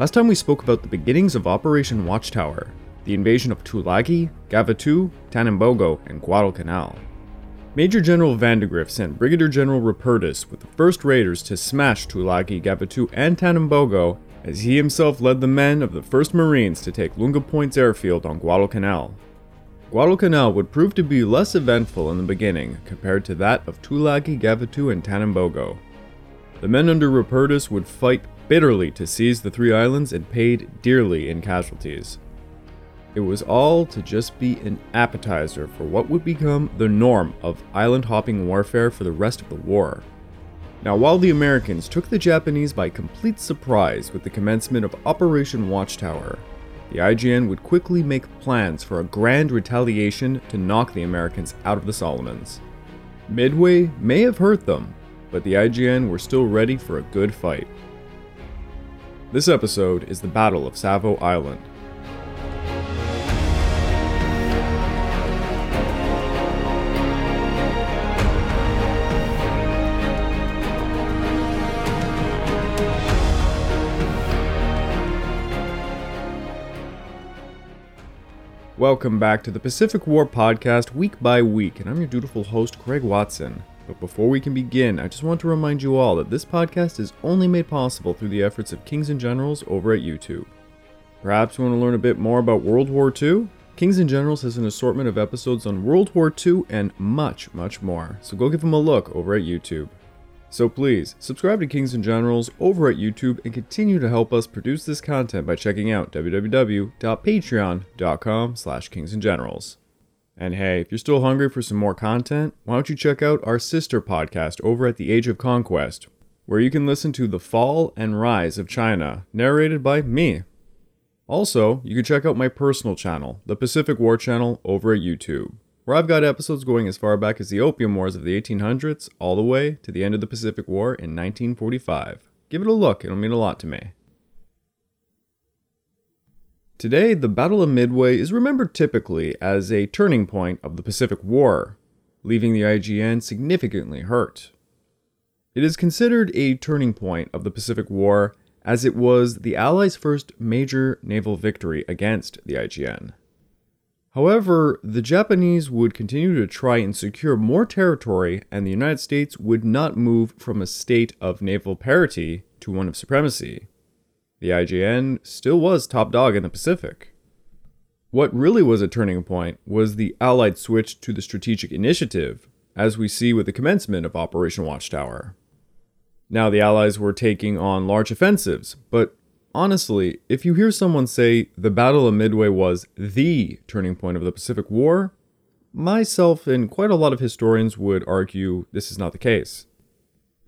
Last time we spoke about the beginnings of Operation Watchtower, the invasion of Tulagi, Gavutu, Tanambogo, and Guadalcanal. Major General Vandegrift sent Brigadier General Rupertus with the first raiders to smash Tulagi, Gavutu, and Tanambogo as he himself led the men of the 1st Marines to take Lunga Points airfield on Guadalcanal. Guadalcanal would prove to be less eventful in the beginning compared to that of Tulagi, Gavutu, and Tanambogo. The men under Rupertus would fight bitterly to seize the three islands and paid dearly in casualties. It was all to just be an appetizer for what would become the norm of island hopping warfare for the rest of the war. Now, while the Americans took the Japanese by complete surprise with the commencement of Operation Watchtower, the IJN would quickly make plans for a grand retaliation to knock the Americans out of the Solomons. Midway may have hurt them, but the IJN were still ready for a good fight. This episode is the Battle of Savo Island. Welcome back to the Pacific War Podcast week by week, and I'm your dutiful host, Craig Watson. But before we can begin, I just want to remind you all that this podcast is only made possible through the efforts of Kings and Generals over at YouTube. Perhaps you want to learn a bit more about World War II? Kings and Generals has an assortment of episodes on World War II and much, much more, so go give them a look over at YouTube. So please, subscribe to Kings and Generals over at YouTube and continue to help us produce this content by checking out www.patreon.com slash kingsandgenerals. And hey, if you're still hungry for some more content, why don't you check out our sister podcast over at The Age of Conquest, where you can listen to The Fall and Rise of China, narrated by me. Also, you can check out my personal channel, the Pacific War Channel, over at YouTube, where I've got episodes going as far back as the Opium Wars of the 1800s, all the way to the end of the Pacific War in 1945. Give it a look, it'll mean a lot to me. Today, the Battle of Midway is remembered typically as a turning point of the Pacific War, leaving the IJN significantly hurt. It is considered a turning point of the Pacific War as it was the Allies' first major naval victory against the IJN. However, the Japanese would continue to try and secure more territory, and the United States would not move from a state of naval parity to one of supremacy the IJN still was top dog in the Pacific. What really was a turning point was the Allied switch to the strategic initiative, as we see with the commencement of Operation Watchtower. Now the Allies were taking on large offensives, but honestly, if you hear someone say the Battle of Midway was the turning point of the Pacific War, myself and quite a lot of historians would argue this is not the case.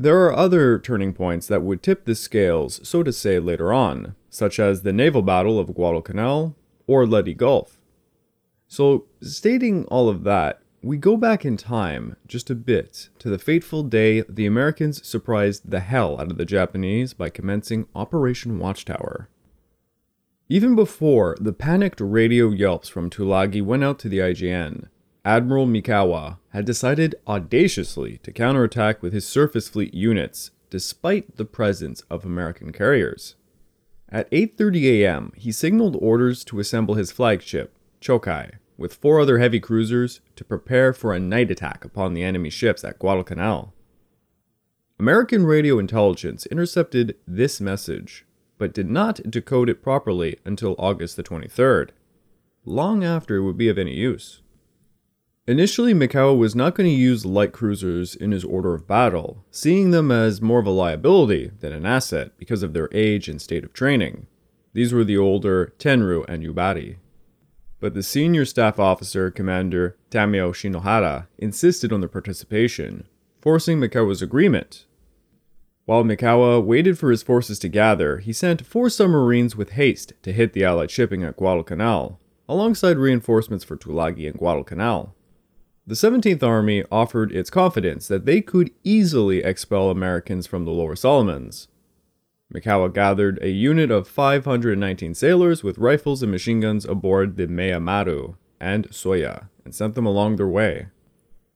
There are other turning points that would tip the scales, so to say, later on, such as the naval battle of Guadalcanal or Leyte Gulf. So, stating all of that, we go back in time just a bit to the fateful day the Americans surprised the hell out of the Japanese by commencing Operation Watchtower. Even before the panicked radio yelps from Tulagi went out to the IJN, Admiral Mikawa had decided audaciously to counterattack with his surface fleet units despite the presence of American carriers. At 8:30 a.m., he signaled orders to assemble his flagship, Chokai, with four other heavy cruisers to prepare for a night attack upon the enemy ships at Guadalcanal. American radio intelligence intercepted this message, but did not decode it properly until August the 23rd, long after it would be of any use. Initially, Mikawa was not going to use light cruisers in his order of battle, seeing them as more of a liability than an asset because of their age and state of training. These were the older Tenryu and Yubari. But the senior staff officer, Commander Tamio Shinohara, insisted on their participation, forcing Mikawa's agreement. While Mikawa waited for his forces to gather, he sent four submarines with haste to hit the Allied shipping at Guadalcanal, alongside reinforcements for Tulagi and Guadalcanal. The 17th Army offered its confidence that they could easily expel Americans from the Lower Solomons. Mikawa gathered a unit of 519 sailors with rifles and machine guns aboard the Meiyo Maru and Soya and sent them along their way.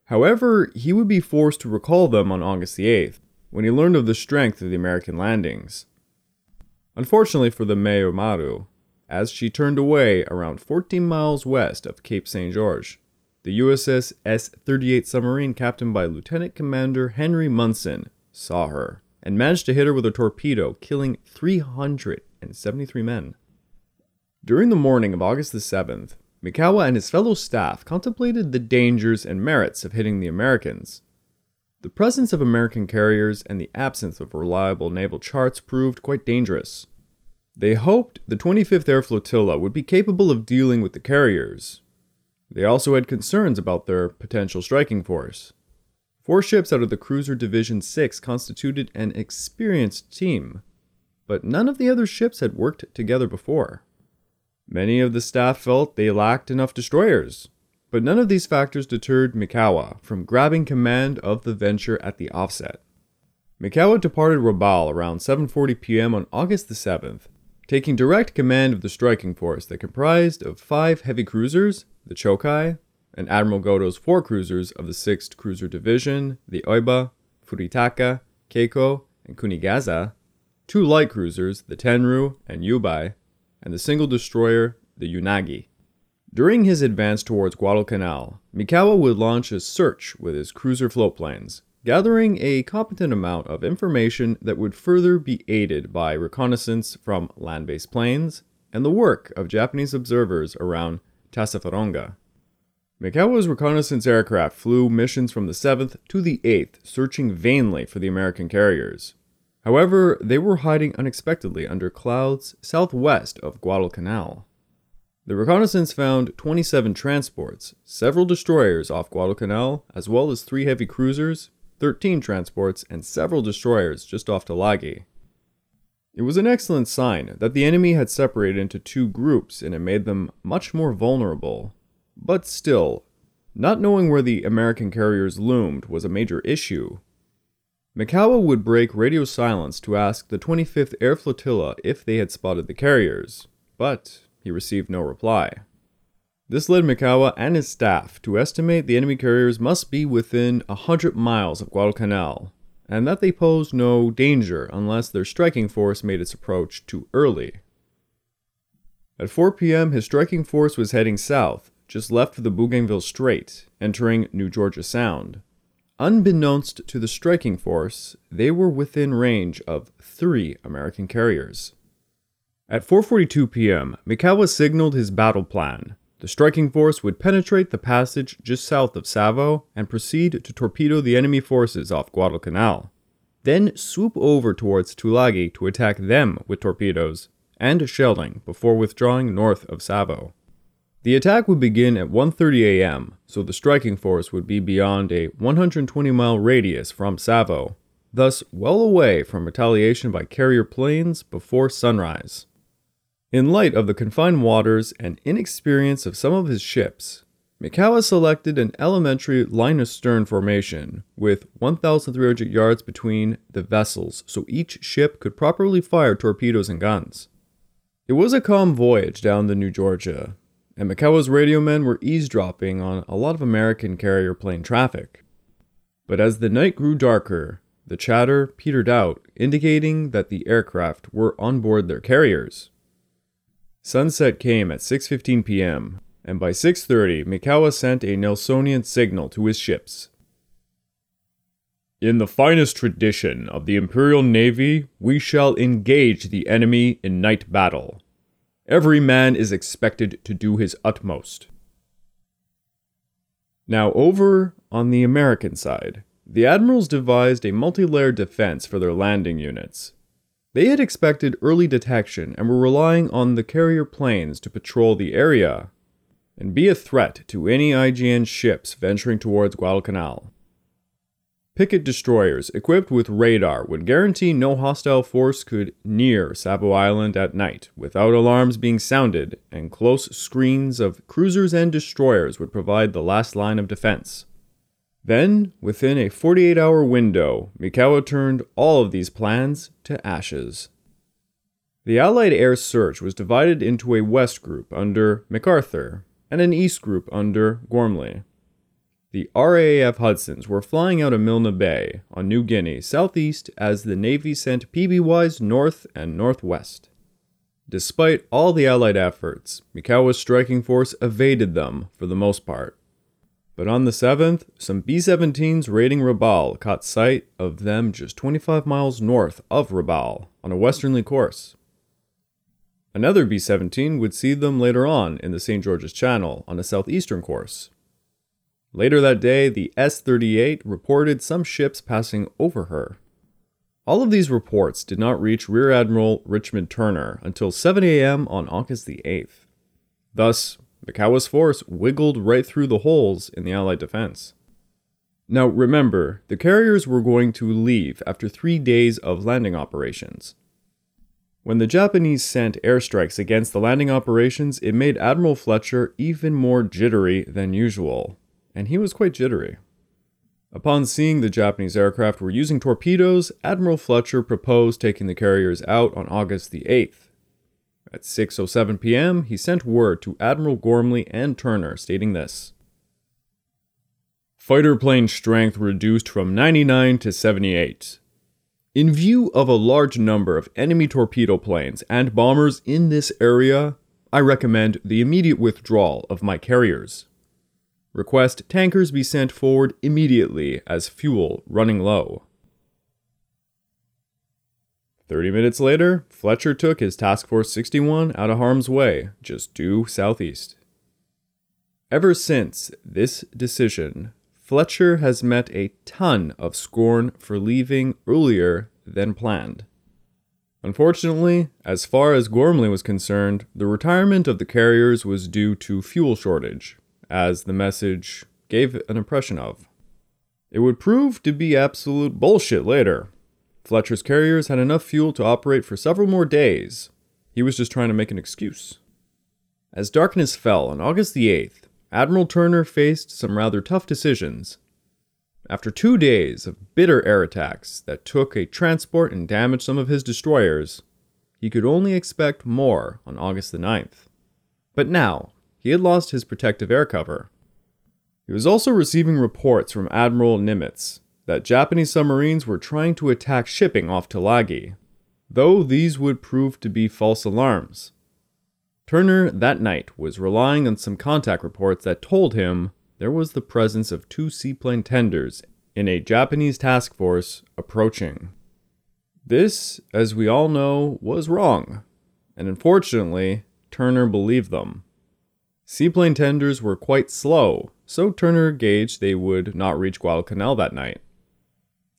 However, he would be forced to recall them on August the 8th when he learned of the strength of the American landings. Unfortunately for the Maru, as she turned away around 14 miles west of Cape St. George, the USS S 38 submarine, captained by Lieutenant Commander Henry Munson, saw her and managed to hit her with a torpedo, killing 373 men. During the morning of August the 7th, Mikawa and his fellow staff contemplated the dangers and merits of hitting the Americans. The presence of American carriers and the absence of reliable naval charts proved quite dangerous. They hoped the 25th Air Flotilla would be capable of dealing with the carriers. They also had concerns about their potential striking force. Four ships out of the Cruiser Division 6 constituted an experienced team, but none of the other ships had worked together before. Many of the staff felt they lacked enough destroyers, but none of these factors deterred Mikawa from grabbing command of the venture at the offset. Mikawa departed Rabaul around 7:40 p.m. on August the 7th, taking direct command of the striking force that comprised of five heavy cruisers, the Chokai, and Admiral Goto's four cruisers of the 6th Cruiser Division, the Aoba, Furutaka, Keiko, and Kunigaza, two light cruisers, the Tenryu and Yubari, and the single destroyer, the Unagi. During his advance towards Guadalcanal, Mikawa would launch a search with his cruiser floatplanes, gathering a competent amount of information that would further be aided by reconnaissance from land based planes and the work of Japanese observers around Tassafaronga. Mikawa's reconnaissance aircraft flew missions from the 7th to the 8th, searching vainly for the American carriers. However, they were hiding unexpectedly under clouds southwest of Guadalcanal. The reconnaissance found 27 transports, several destroyers off Guadalcanal, as well as three heavy cruisers, 13 transports, and several destroyers just off Tulagi. It was an excellent sign that the enemy had separated into two groups and it made them much more vulnerable. But still, not knowing where the American carriers loomed was a major issue, Mikawa would break radio silence to ask the 25th Air Flotilla if they had spotted the carriers, but he received no reply. This led Mikawa and his staff to estimate the enemy carriers must be within a hundred miles of Guadalcanal, and that they posed no danger unless their striking force made its approach too early. At 4 p.m., his striking force was heading south, just left of the Bougainville Strait, entering New Georgia Sound. Unbeknownst to the striking force, they were within range of three American carriers. At 4:42 p.m., Mikawa signaled his battle plan. The striking force would penetrate the passage just south of Savo and proceed to torpedo the enemy forces off Guadalcanal. Then swoop over towards Tulagi to attack them with torpedoes and shelling before withdrawing north of Savo. The attack would begin at 1:30 a.m., so the striking force would be beyond a 120-mile radius from Savo, thus well away from retaliation by carrier planes before sunrise. In light of the confined waters and inexperience of some of his ships, Mikawa selected an elementary line astern formation with 1,300 yards between the vessels so each ship could properly fire torpedoes and guns. It was a calm voyage down the New Georgia, and Mikawa's radio men were eavesdropping on a lot of American carrier plane traffic. But as the night grew darker, the chatter petered out, indicating that the aircraft were on board their carriers. Sunset came at 6:15 p.m., and by 6:30, Mikawa sent a Nelsonian signal to his ships. In the finest tradition of the Imperial Navy, we shall engage the enemy in night battle. Every man is expected to do his utmost. Now, over on the American side, the admirals devised a multi layered defense for their landing units. They had expected early detection and were relying on the carrier planes to patrol the area and be a threat to any IJN ships venturing towards Guadalcanal. Picket destroyers equipped with radar would guarantee no hostile force could near Savo Island at night without alarms being sounded, and close screens of cruisers and destroyers would provide the last line of defense. Then, within a 48 hour window, Mikawa turned all of these plans to ashes. The Allied air search was divided into a west group under MacArthur and an east group under Ghormley. The RAF Hudsons were flying out of Milne Bay on New Guinea southeast as the Navy sent PBYs north and northwest. Despite all the Allied efforts, Mikawa's striking force evaded them for the most part. But on the 7th, some B 17s raiding Rabaul caught sight of them just 25 miles north of Rabaul on a westerly course. Another B 17 would see them later on in the St. George's Channel on a southeastern course. Later that day, the S 38 reported some ships passing over her. All of these reports did not reach Rear Admiral Richmond Turner until 7 a.m. on August the 8th. Thus, Mikawa's force wiggled right through the holes in the Allied defense. Now remember, the carriers were going to leave after three days of landing operations. When the Japanese sent airstrikes against the landing operations, it made Admiral Fletcher even more jittery than usual, and he was quite jittery. Upon seeing the Japanese aircraft were using torpedoes, Admiral Fletcher proposed taking the carriers out on August the 8th. At 6:07 p.m., he sent word to Admiral Ghormley and Turner stating this: Fighter plane strength reduced from 99 to 78. In view of a large number of enemy torpedo planes and bombers in this area, I recommend the immediate withdrawal of my carriers. Request tankers be sent forward immediately as fuel running low. 30 minutes later, Fletcher took his Task Force 61 out of harm's way, just due southeast. Ever since this decision, Fletcher has met a ton of scorn for leaving earlier than planned. Unfortunately, as far as Ghormley was concerned, the retirement of the carriers was due to fuel shortage, as the message gave an impression of. It would prove to be absolute bullshit later. Fletcher's carriers had enough fuel to operate for several more days. He was just trying to make an excuse. As darkness fell on August the 8th, Admiral Turner faced some rather tough decisions. After two days of bitter air attacks that took a transport and damaged some of his destroyers, he could only expect more on August the 9th. But now, he had lost his protective air cover. He was also receiving reports from Admiral Nimitz that Japanese submarines were trying to attack shipping off Tulagi, though these would prove to be false alarms. Turner that night was relying on some contact reports that told him there was the presence of two seaplane tenders in a Japanese task force approaching. This, as we all know, was wrong, and unfortunately, Turner believed them. Seaplane tenders were quite slow, so Turner gauged they would not reach Guadalcanal that night.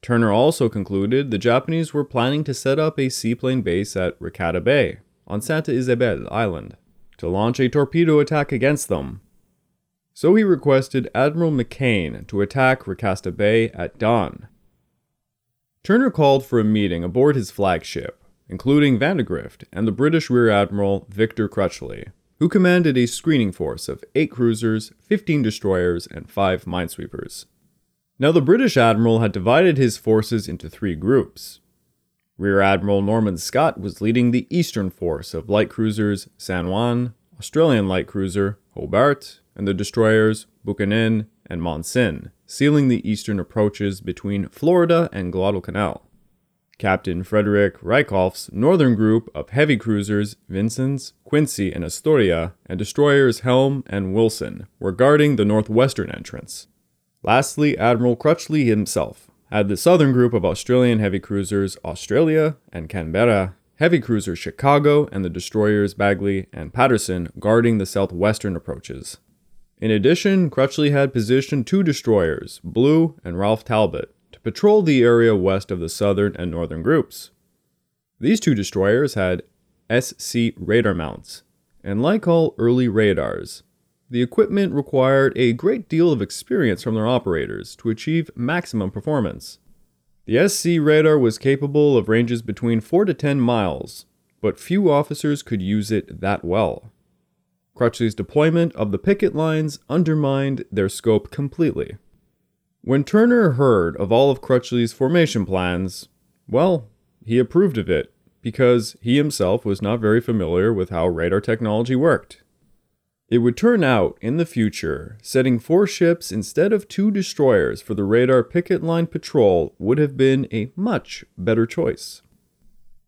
Turner also concluded the Japanese were planning to set up a seaplane base at Rekata Bay on Santa Isabel Island to launch a torpedo attack against them. So he requested Admiral McCain to attack Rekata Bay at dawn. Turner called for a meeting aboard his flagship, including Vandegrift and the British Rear Admiral Victor Crutchley, who commanded a screening force of 8 cruisers, 15 destroyers, and 5 minesweepers. Now, the British admiral had divided his forces into three groups. Rear Admiral Norman Scott was leading the eastern force of light cruisers San Juan, Australian light cruiser Hobart, and the destroyers Buchanan and Monssen, sealing the eastern approaches between Florida and Guadalcanal. Captain Frederick Riefkohl's northern group of heavy cruisers Vincennes, Quincy, and Astoria, and destroyers Helm and Wilson were guarding the northwestern entrance. Lastly, Admiral Crutchley himself had the southern group of Australian heavy cruisers Australia and Canberra, heavy cruiser Chicago, and the destroyers Bagley and Patterson guarding the southwestern approaches. In addition, Crutchley had positioned two destroyers, Blue and Ralph Talbot, to patrol the area west of the southern and northern groups. These two destroyers had SC radar mounts, and like all early radars, the equipment required a great deal of experience from their operators to achieve maximum performance. The SC radar was capable of ranges between 4 to 10 miles, but few officers could use it that well. Crutchley's deployment of the picket lines undermined their scope completely. When Turner heard of all of Crutchley's formation plans, well, he approved of it because he himself was not very familiar with how radar technology worked. It would turn out, in the future, setting four ships instead of two destroyers for the radar picket line patrol would have been a much better choice.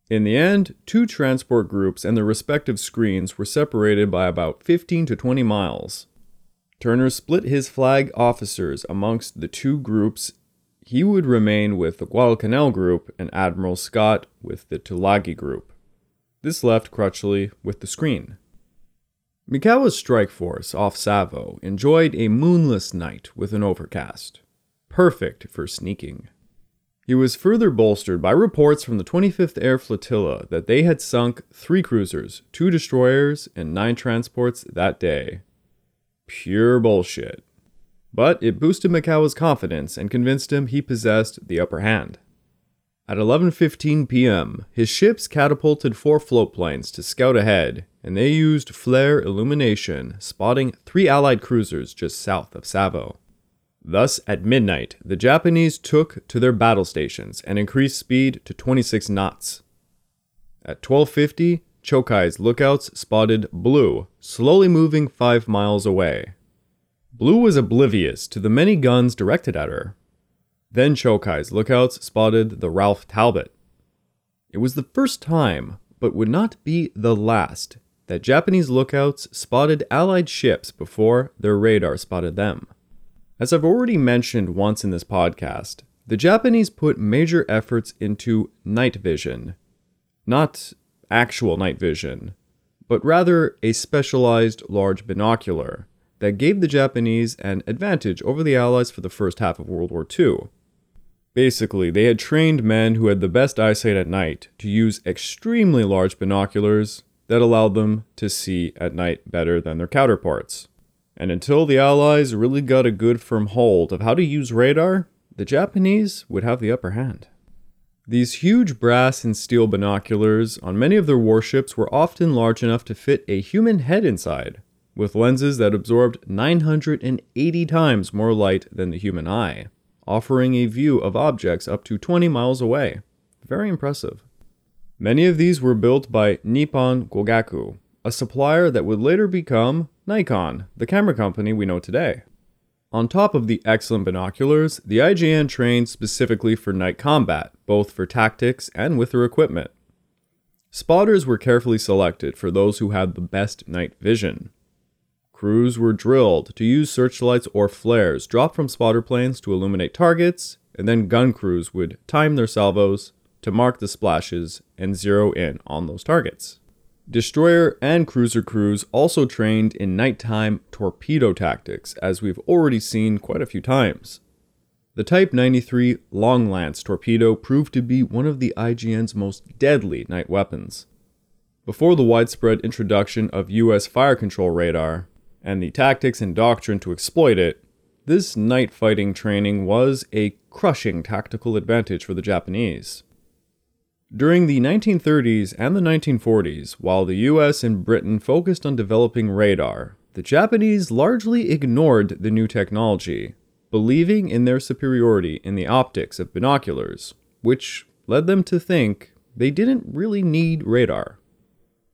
In the end, two transport groups and their respective screens were separated by about 15 to 20 miles. Turner split his flag officers amongst the two groups. He would remain with the Guadalcanal group and Admiral Scott with the Tulagi group. This left Crutchley with the screen. Mikawa's strike force off Savo enjoyed a moonless night with an overcast, perfect for sneaking. He was further bolstered by reports from the 25th Air Flotilla that they had sunk three cruisers, two destroyers, and nine transports that day. Pure bullshit. But it boosted Mikawa's confidence and convinced him he possessed the upper hand. At 11:15 p.m., his ships catapulted four float planes to scout ahead, and they used flare illumination, spotting three allied cruisers just south of Savo. Thus, at midnight, the Japanese took to their battle stations and increased speed to 26 knots. At 12:50, Chokai's lookouts spotted Blue slowly moving 5 miles away. Blue was oblivious to the many guns directed at her, then Chokai's lookouts spotted the Ralph Talbot. It was the first time, but would not be the last, that Japanese lookouts spotted Allied ships before their radar spotted them. As I've already mentioned once in this podcast, the Japanese put major efforts into night vision. Not actual night vision, but rather a specialized large binocular that gave the Japanese an advantage over the Allies for the first half of World War II. Basically, they had trained men who had the best eyesight at night to use extremely large binoculars that allowed them to see at night better than their counterparts. And until the Allies really got a good firm hold of how to use radar, the Japanese would have the upper hand. These huge brass and steel binoculars on many of their warships were often large enough to fit a human head inside, with lenses that absorbed 980 times more light than the human eye offering a view of objects up to 20 miles away. Very impressive. Many of these were built by Nippon Kogaku, a supplier that would later become Nikon, the camera company we know today. On top of the excellent binoculars, the IJN trained specifically for night combat, both for tactics and with their equipment. Spotters were carefully selected for those who had the best night vision. Crews were drilled to use searchlights or flares dropped from spotter planes to illuminate targets, and then gun crews would time their salvos to mark the splashes and zero in on those targets. Destroyer and cruiser crews also trained in nighttime torpedo tactics, as we've already seen quite a few times. The Type 93 Long Lance torpedo proved to be one of the IJN's most deadly night weapons. Before the widespread introduction of US fire control radar, and the tactics and doctrine to exploit it, this night fighting training was a crushing tactical advantage for the Japanese. During the 1930s and the 1940s, while the US and Britain focused on developing radar, the Japanese largely ignored the new technology, believing in their superiority in the optics of binoculars, which led them to think they didn't really need radar.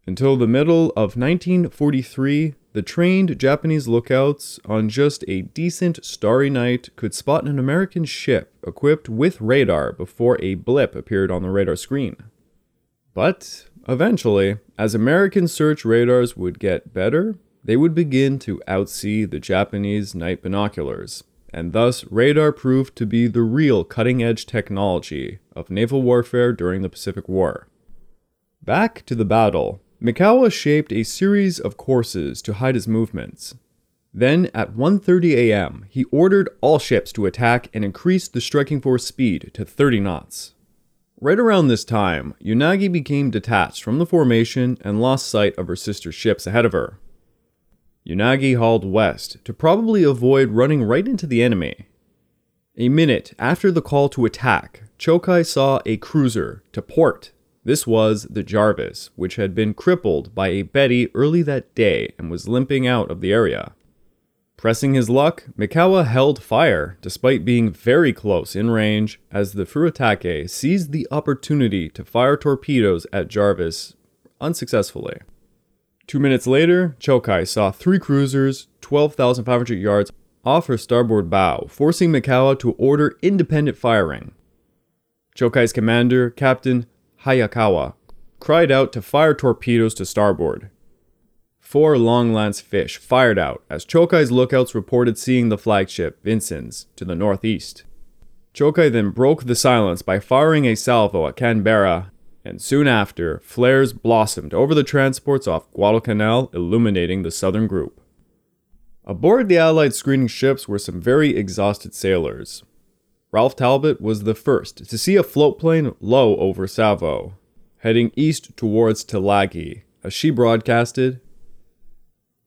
Until the middle of 1943, the trained Japanese lookouts on just a decent starry night could spot an American ship equipped with radar before a blip appeared on the radar screen. But eventually, as American search radars would get better, they would begin to outsee the Japanese night binoculars, and thus radar proved to be the real cutting edge technology of naval warfare during the Pacific War. Back to the battle, Mikawa shaped a series of courses to hide his movements. Then, at 1:30 a.m., he ordered all ships to attack and increased the striking force speed to 30 knots. Right around this time, Unagi became detached from the formation and lost sight of her sister ships ahead of her. Unagi hauled west to probably avoid running right into the enemy. A minute after the call to attack, Chokai saw a cruiser to port this was the Jarvis, which had been crippled by a Betty early that day and was limping out of the area. Pressing his luck, Mikawa held fire despite being very close in range as the Furutaka seized the opportunity to fire torpedoes at Jarvis unsuccessfully. Two minutes later, Chokai saw three cruisers 12,500 yards off her starboard bow, forcing Mikawa to order independent firing. Chokai's commander, Captain Hayakawa, cried out to fire torpedoes to starboard. Four long lance fish fired out as Chokai's lookouts reported seeing the flagship Vincennes to the northeast. Chokai then broke the silence by firing a salvo at Canberra, and soon after, flares blossomed over the transports off Guadalcanal, illuminating the southern group. Aboard the Allied screening ships were some very exhausted sailors. Ralph Talbot was the first to see a float plane low over Savo, heading east towards Tulagi, as she broadcasted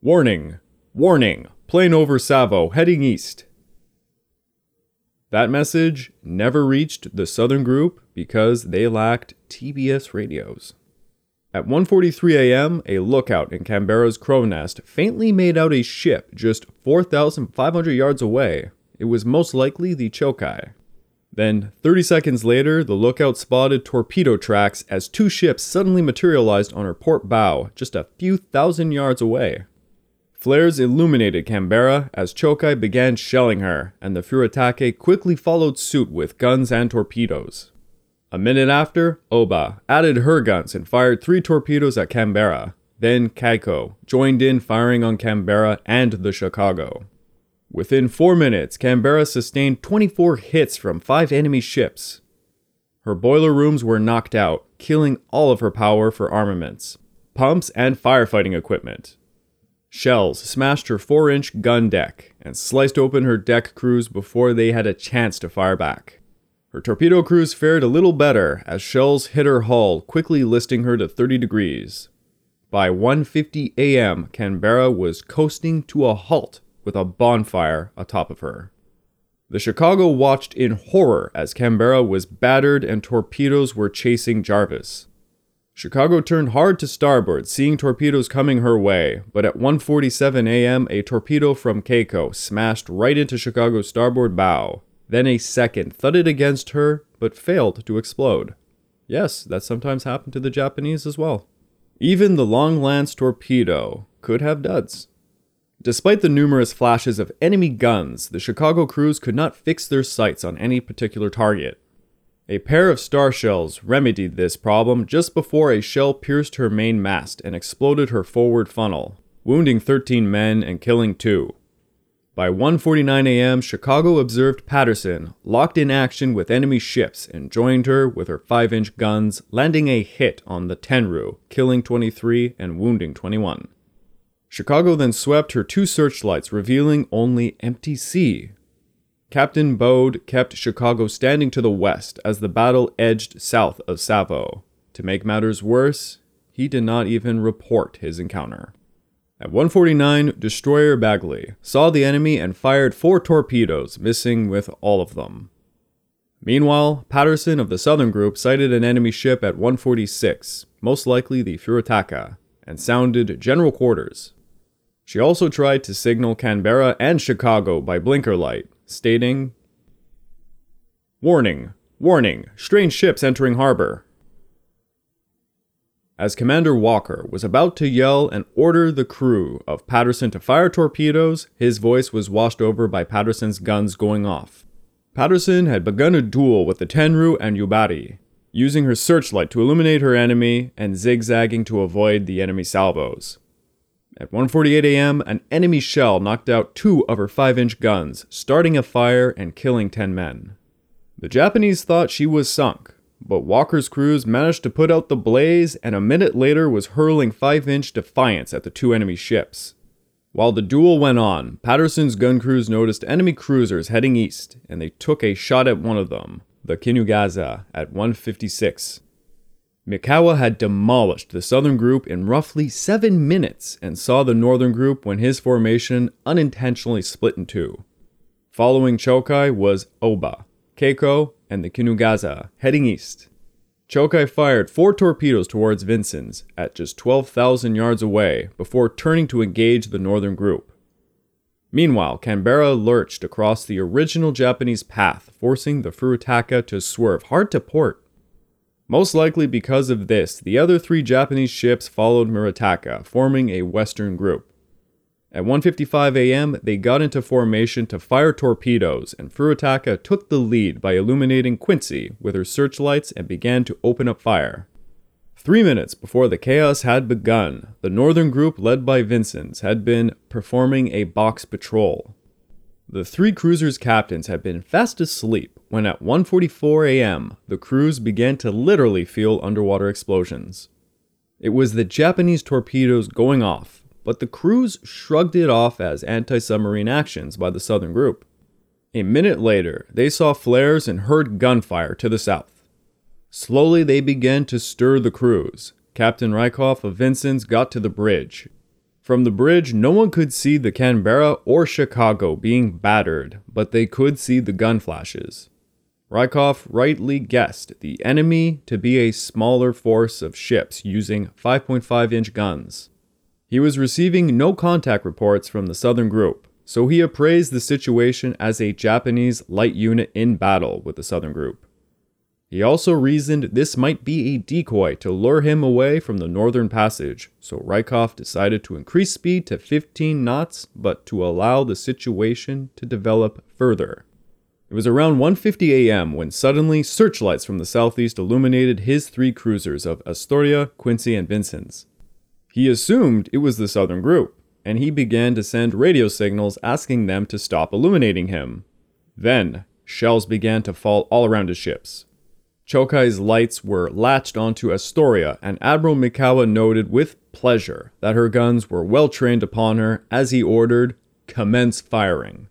Warning! Warning! Plane over Savo, heading east. That message never reached the southern group because they lacked TBS radios. At 1:43 a.m., a lookout in Canberra's crow nest faintly made out a ship just 4,500 yards away. It was most likely the Chokai. Then, 30 seconds later, the lookout spotted torpedo tracks as two ships suddenly materialized on her port bow, just a few thousand yards away. Flares illuminated Canberra as Chokai began shelling her, and the Furutaka quickly followed suit with guns and torpedoes. A minute after, Aoba added her guns and fired three torpedoes at Canberra. Then Keiko joined in firing on Canberra and the Chicago. Within four minutes, Canberra sustained 24 hits from five enemy ships. Her boiler rooms were knocked out, killing all of her power for armaments, pumps, and firefighting equipment. Shells smashed her 4 inch gun deck and sliced open her deck crews before they had a chance to fire back. Her torpedo crews fared a little better as shells hit her hull, quickly listing her to 30 degrees. By 1:50 a.m., Canberra was coasting to a halt with a bonfire atop of her. The Chicago watched in horror as Canberra was battered and torpedoes were chasing Jarvis. Chicago turned hard to starboard, seeing torpedoes coming her way, but at 1:47 a.m., a torpedo from Keiko smashed right into Chicago's starboard bow, then a second thudded against her, but failed to explode. Yes, that sometimes happened to the Japanese as well. Even the long lance torpedo could have duds. Despite the numerous flashes of enemy guns, the Chicago crews could not fix their sights on any particular target. A pair of star shells remedied this problem just before a shell pierced her main mast and exploded her forward funnel, wounding 13 men and killing 2. By 1:49 a.m., Chicago observed Patterson locked in action with enemy ships and joined her with her 5-inch guns, landing a hit on the Tenryu, killing 23 and wounding 21. Chicago then swept her two searchlights, revealing only empty sea. Captain Bode kept Chicago standing to the west as the battle edged south of Savo. To make matters worse, he did not even report his encounter. At 149, Destroyer Bagley saw the enemy and fired four torpedoes, missing with all of them. Meanwhile, Patterson of the Southern Group sighted an enemy ship at 146, most likely the Furutaka, and sounded general quarters. She also tried to signal Canberra and Chicago by blinker light, stating, Warning! Warning! Strange ships entering harbor. As Commander Walker was about to yell and order the crew of Patterson to fire torpedoes, his voice was washed over by Patterson's guns going off. Patterson had begun a duel with the Tenryu and Yubari, using her searchlight to illuminate her enemy and zigzagging to avoid the enemy salvos. At 1:48 a.m., an enemy shell knocked out two of her 5-inch guns, starting a fire and killing 10 men. The Japanese thought she was sunk, but Walker's crews managed to put out the blaze and a minute later was hurling 5 inch defiance at the two enemy ships. While the duel went on, Patterson's gun crews noticed enemy cruisers heading east and they took a shot at one of them, the Kinugaza, at 156. Mikawa had demolished the southern group in roughly seven minutes and saw the northern group when his formation unintentionally split in two. Following Chokai was Aoba, Keiko, and the Kinugaza, heading east. Chokai fired four torpedoes towards Vincennes at just 12,000 yards away before turning to engage the northern group. Meanwhile, Canberra lurched across the original Japanese path, forcing the Furutaka to swerve hard to port. Most likely because of this, the other three Japanese ships followed Furutaka, forming a western group. At 1:55 a.m., they got into formation to fire torpedoes, and Furutaka took the lead by illuminating Quincy with her searchlights and began to open up fire. Three minutes before the chaos had begun, the northern group led by Vincennes had been performing a box patrol. The three cruisers' captains had been fast asleep when at 1:44 a.m. the crews began to literally feel underwater explosions. It was the Japanese torpedoes going off, but the crews shrugged it off as anti-submarine actions by the southern group. A minute later, they saw flares and heard gunfire to the south. Slowly they began to stir the crews. Captain Riefkohl of Vincennes got to the bridge, from the bridge, no one could see the Canberra or Chicago being battered, but they could see the gun flashes. Riefkohl rightly guessed the enemy to be a smaller force of ships using 5.5 inch guns. He was receiving no contact reports from the southern group, so he appraised the situation as a Japanese light unit in battle with the southern group. He also reasoned this might be a decoy to lure him away from the northern passage, so Riefkohl decided to increase speed to 15 knots but to allow the situation to develop further. It was around 1:50 a.m. when suddenly searchlights from the southeast illuminated his three cruisers of Astoria, Quincy, and Vincennes. He assumed it was the southern group, and he began to send radio signals asking them to stop illuminating him. Then, shells began to fall all around his ships, Chokai's lights were latched onto Astoria, and Admiral Mikawa noted with pleasure that her guns were well trained upon her as he ordered, commence firing.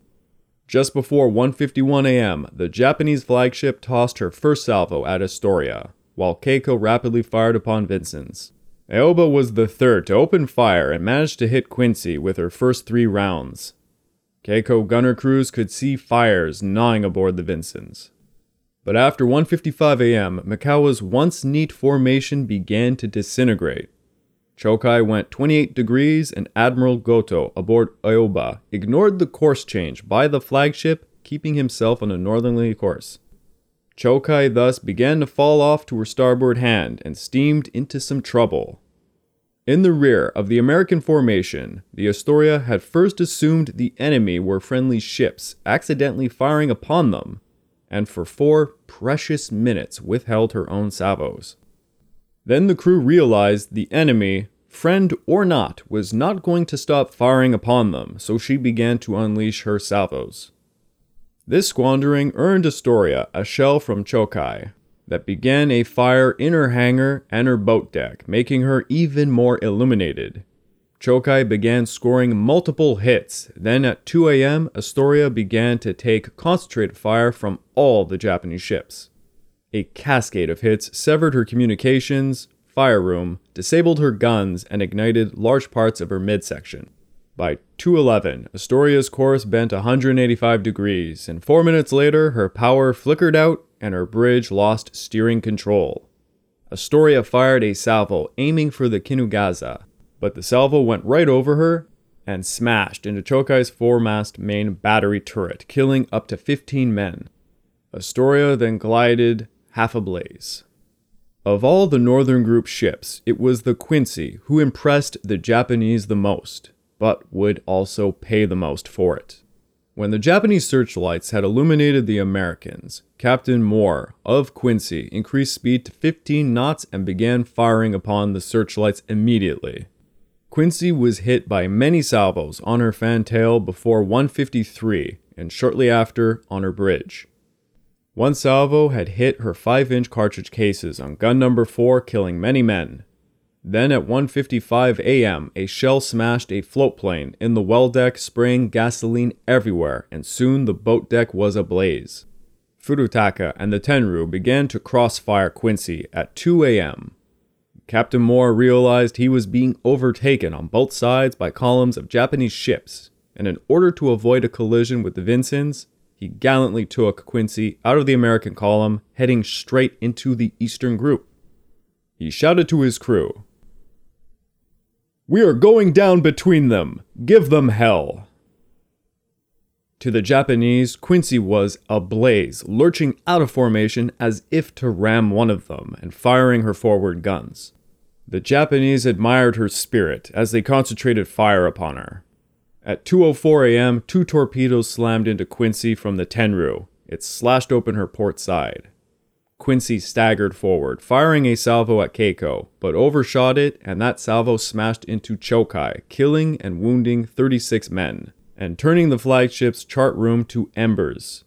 Just before 1:51 a.m., the Japanese flagship tossed her first salvo at Astoria, while Keiko rapidly fired upon Vincennes. Aoba was the third to open fire and managed to hit Quincy with her first three rounds. Keiko gunner crews could see fires gnawing aboard the Vincennes. But after 1:55 a.m., Mikawa's once neat formation began to disintegrate. Chokai went 28 degrees and Admiral Goto aboard Aoba ignored the course change by the flagship, keeping himself on a northerly course. Chokai thus began to fall off to her starboard hand and steamed into some trouble. In the rear of the American formation, the Astoria had first assumed the enemy were friendly ships, accidentally firing upon them, and for four precious minutes withheld her own salvos. Then the crew realized the enemy, friend or not, was not going to stop firing upon them, so she began to unleash her salvos. This squandering earned Astoria a shell from Chokai that began a fire in her hangar and her boat deck, making her even more illuminated. Chokai began scoring multiple hits. Then at 2 a.m., Astoria began to take concentrated fire from all the Japanese ships. A cascade of hits severed her communications, fire room, disabled her guns, and ignited large parts of her midsection. By 2:11, Astoria's course bent 185 degrees, and 4 minutes later her power flickered out and her bridge lost steering control. Astoria fired a salvo aiming for the Kinugaza, but the salvo went right over her and smashed into Chokai's foremast main battery turret, killing up to 15 men. Astoria then glided half ablaze. Of all the Northern Group ships, it was the Quincy who impressed the Japanese the most, but would also pay the most for it. When the Japanese searchlights had illuminated the Americans, Captain Moore of Quincy increased speed to 15 knots and began firing upon the searchlights immediately. Quincy was hit by many salvos on her fantail before 153 and shortly after on her bridge. One salvo had hit her 5 inch cartridge cases on gun number 4, killing many men. Then at 1:55 a.m., a shell smashed a float plane in the well deck, spraying gasoline everywhere, and soon the boat deck was ablaze. Furutaka and the Tenryu began to crossfire Quincy at 2 a.m. Captain Moore realized he was being overtaken on both sides by columns of Japanese ships, and in order to avoid a collision with the Vincennes, he gallantly took Quincy out of the American column, heading straight into the Eastern group. He shouted to his crew, We are going down between them! Give them hell! To the Japanese, Quincy was ablaze, lurching out of formation as if to ram one of them and firing her forward guns. The Japanese admired her spirit as they concentrated fire upon her. At 2:04 a.m., two torpedoes slammed into Quincy from the Tenryu. It slashed open her port side. Quincy staggered forward, firing a salvo at Keiko, but overshot it, and that salvo smashed into Chokai, killing and wounding 36 men, and turning the flagship's chart room to embers.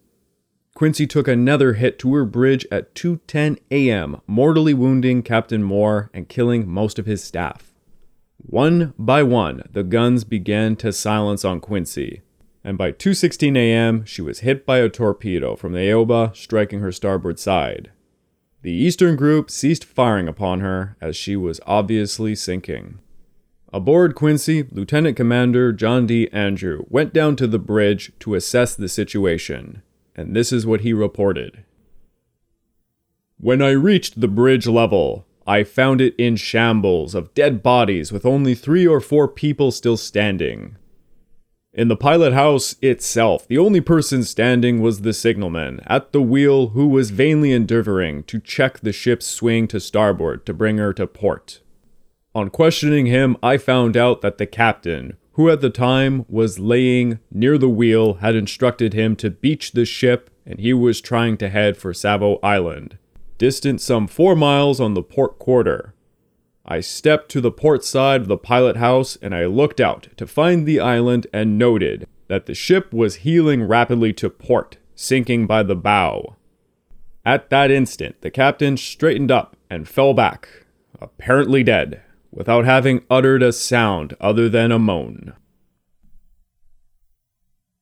Quincy took another hit to her bridge at 2:10 a.m., mortally wounding Captain Moore and killing most of his staff. One by one, the guns began to silence on Quincy, and by 2:16 a.m., she was hit by a torpedo from the Aoba, striking her starboard side. The Eastern Group ceased firing upon her as she was obviously sinking. Aboard Quincy, Lieutenant Commander John D. Andrew went down to the bridge to assess the situation, and this is what he reported. When I reached the bridge level, I found it in shambles of dead bodies with only three or four people still standing. In the pilot house itself, the only person standing was the signalman at the wheel who was vainly endeavoring to check the ship's swing to starboard to bring her to port. On questioning him, I found out that the captain, who at the time was laying near the wheel, had instructed him to beach the ship and he was trying to head for Savo Island, distant some four miles on the port quarter. I stepped to the port side of the pilot house and I looked out to find the island and noted that the ship was heeling rapidly to port, sinking by the bow. At that instant, the captain straightened up and fell back, apparently dead, without having uttered a sound other than a moan.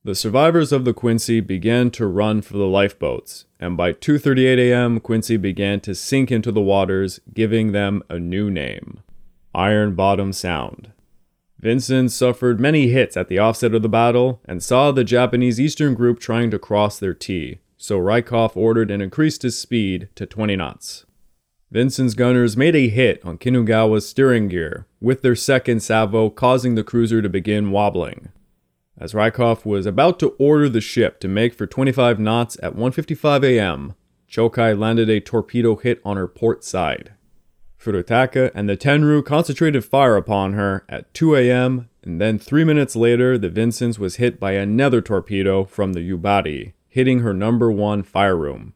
The survivors of the Quincy began to run for the lifeboats, and by 2:38 a.m., Quincy began to sink into the waters, giving them a new name, Iron Bottom Sound. Vincennes suffered many hits at the offset of the battle and saw the Japanese Eastern Group trying to cross their T, so Riefkohl ordered and increased his speed to 20 knots. Vincennes's gunners made a hit on Kinugasa's steering gear, with their second salvo causing the cruiser to begin wobbling. As Riefkohl was about to order the ship to make for 25 knots at 1:55 a.m., Chokai landed a torpedo hit on her port side. Furutaka and the Tenryu concentrated fire upon her at 2 a.m., and then three minutes later, the Vincennes was hit by another torpedo from the Yubari, hitting her number one fire room.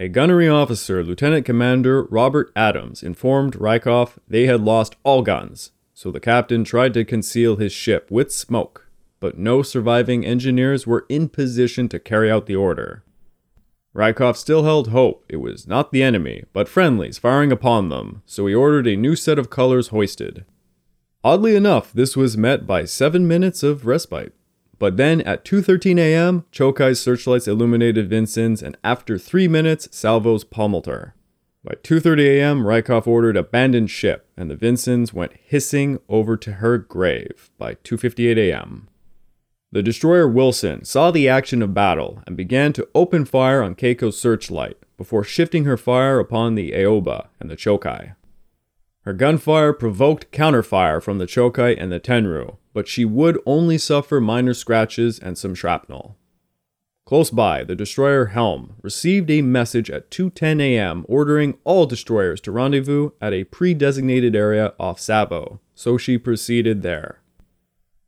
A gunnery officer, Lieutenant Commander Robert Adams, informed Riefkohl they had lost all guns, so the captain tried to conceal his ship with smoke but no surviving engineers were in position to carry out the order. Riefkohl still held hope it was not the enemy, but friendlies firing upon them, so he ordered a new set of colors hoisted. Oddly enough, this was met by 7 minutes of respite. But then at 2:13 a.m., Chokai's searchlights illuminated Vincennes and after 3 minutes, salvos pummeled her. By 2:30 a.m., Riefkohl ordered abandoned ship and the Vincennes went hissing over to her grave by 2:58 a.m. The destroyer Wilson saw the action of battle and began to open fire on Kako's searchlight before shifting her fire upon the Aoba and the Chokai. Her gunfire provoked counterfire from the Chokai and the Tenryu, but she would only suffer minor scratches and some shrapnel. Close by, the destroyer Helm received a message at 2:10 a.m. ordering all destroyers to rendezvous at a pre-designated area off Savo, so she proceeded there.